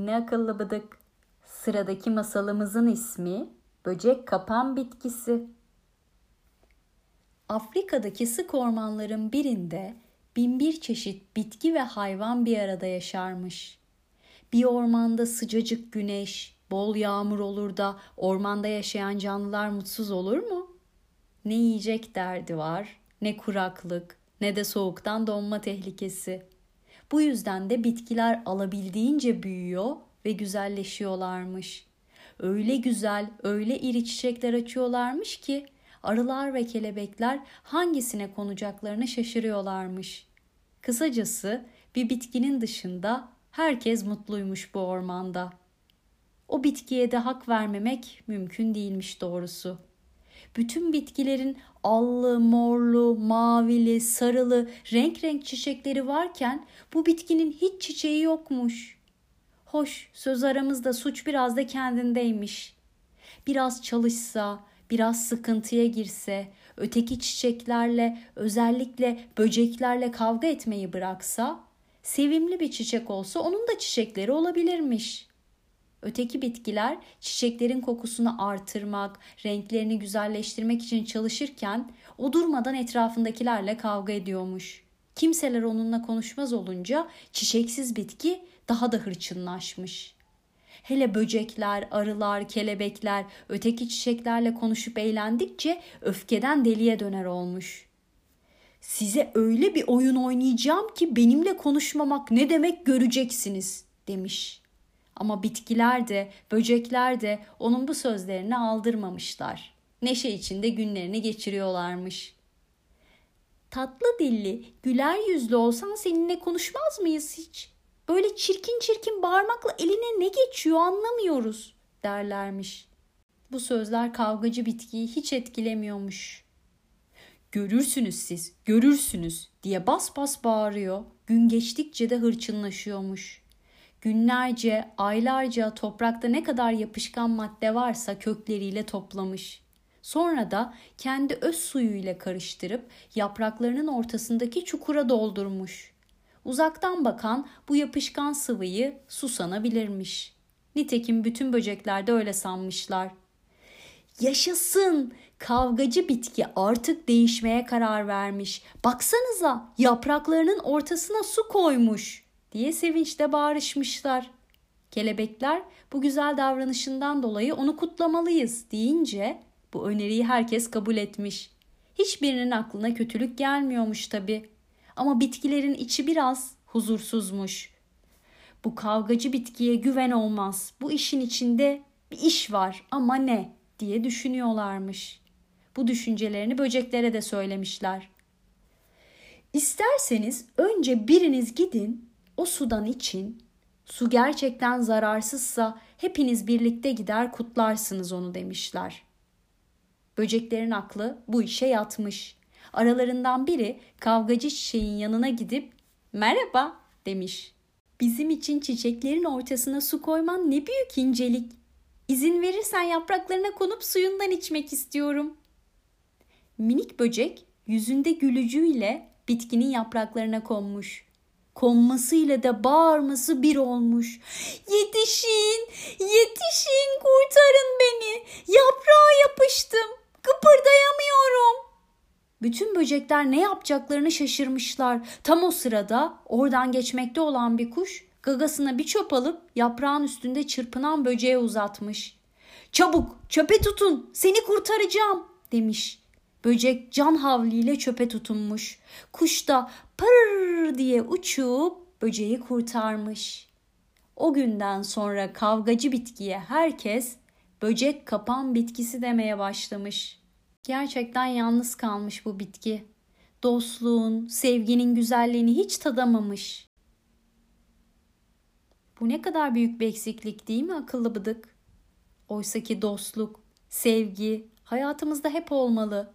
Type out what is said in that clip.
seni akıllı bıdık. Sıradaki masalımızın ismi Böcek Kapan Bitkisi. Afrika'daki sık ormanların birinde binbir çeşit bitki ve hayvan bir arada yaşarmış. Bir ormanda sıcacık güneş, bol yağmur olur da ormanda yaşayan canlılar mutsuz olur mu? Ne yiyecek derdi var, ne kuraklık, ne de soğuktan donma tehlikesi. Bu yüzden de bitkiler alabildiğince büyüyor ve güzelleşiyorlarmış. Öyle güzel, öyle iri çiçekler açıyorlarmış ki arılar ve kelebekler hangisine konacaklarını şaşırıyorlarmış. Kısacası bir bitkinin dışında herkes mutluymuş bu ormanda. O bitkiye de hak vermemek mümkün değilmiş doğrusu. Bütün bitkilerin allı, morlu, mavili, sarılı, renk renk çiçekleri varken bu bitkinin hiç çiçeği yokmuş. Hoş, söz aramızda suç biraz da kendindeymiş. Biraz çalışsa, biraz sıkıntıya girse, öteki çiçeklerle, özellikle böceklerle kavga etmeyi bıraksa, sevimli bir çiçek olsa onun da çiçekleri olabilirmiş. Öteki bitkiler çiçeklerin kokusunu artırmak, renklerini güzelleştirmek için çalışırken o durmadan etrafındakilerle kavga ediyormuş. Kimseler onunla konuşmaz olunca çiçeksiz bitki daha da hırçınlaşmış. Hele böcekler, arılar, kelebekler öteki çiçeklerle konuşup eğlendikçe öfkeden deliye döner olmuş. Size öyle bir oyun oynayacağım ki benimle konuşmamak ne demek göreceksiniz demiş. Ama bitkiler de, böcekler de onun bu sözlerini aldırmamışlar. Neşe içinde günlerini geçiriyorlarmış. Tatlı dilli, güler yüzlü olsan seninle konuşmaz mıyız hiç? Böyle çirkin çirkin bağırmakla eline ne geçiyor anlamıyoruz derlermiş. Bu sözler kavgacı bitkiyi hiç etkilemiyormuş. Görürsünüz siz, görürsünüz diye bas bas bağırıyor. Gün geçtikçe de hırçınlaşıyormuş. Günlerce, aylarca toprakta ne kadar yapışkan madde varsa kökleriyle toplamış. Sonra da kendi öz suyuyla karıştırıp yapraklarının ortasındaki çukura doldurmuş. Uzaktan bakan bu yapışkan sıvıyı su sanabilirmiş. Nitekim bütün böcekler de öyle sanmışlar. Yaşasın! Kavgacı bitki artık değişmeye karar vermiş. Baksanıza yapraklarının ortasına su koymuş diye sevinçle bağırışmışlar. Kelebekler bu güzel davranışından dolayı onu kutlamalıyız deyince bu öneriyi herkes kabul etmiş. Hiçbirinin aklına kötülük gelmiyormuş tabi. Ama bitkilerin içi biraz huzursuzmuş. Bu kavgacı bitkiye güven olmaz. Bu işin içinde bir iş var ama ne diye düşünüyorlarmış. Bu düşüncelerini böceklere de söylemişler. İsterseniz önce biriniz gidin o sudan için. Su gerçekten zararsızsa hepiniz birlikte gider kutlarsınız onu demişler. Böceklerin aklı bu işe yatmış. Aralarından biri kavgacı çiçeğin yanına gidip merhaba demiş. Bizim için çiçeklerin ortasına su koyman ne büyük incelik. İzin verirsen yapraklarına konup suyundan içmek istiyorum. Minik böcek yüzünde gülücüyle bitkinin yapraklarına konmuş. Konmasıyla da bağırması bir olmuş. Yetişin, yetişin, kurtarın beni. Yaprağa yapıştım, kıpırdayamıyorum. Bütün böcekler ne yapacaklarını şaşırmışlar. Tam o sırada oradan geçmekte olan bir kuş gagasına bir çöp alıp yaprağın üstünde çırpınan böceğe uzatmış. Çabuk çöpe tutun seni kurtaracağım demiş. Böcek can havliyle çöpe tutunmuş. Kuş da pır diye uçup böceği kurtarmış. O günden sonra kavgacı bitkiye herkes böcek kapan bitkisi demeye başlamış. Gerçekten yalnız kalmış bu bitki. Dostluğun, sevginin güzelliğini hiç tadamamış. Bu ne kadar büyük bir eksiklik değil mi akıllı bıdık? Oysaki dostluk, sevgi hayatımızda hep olmalı.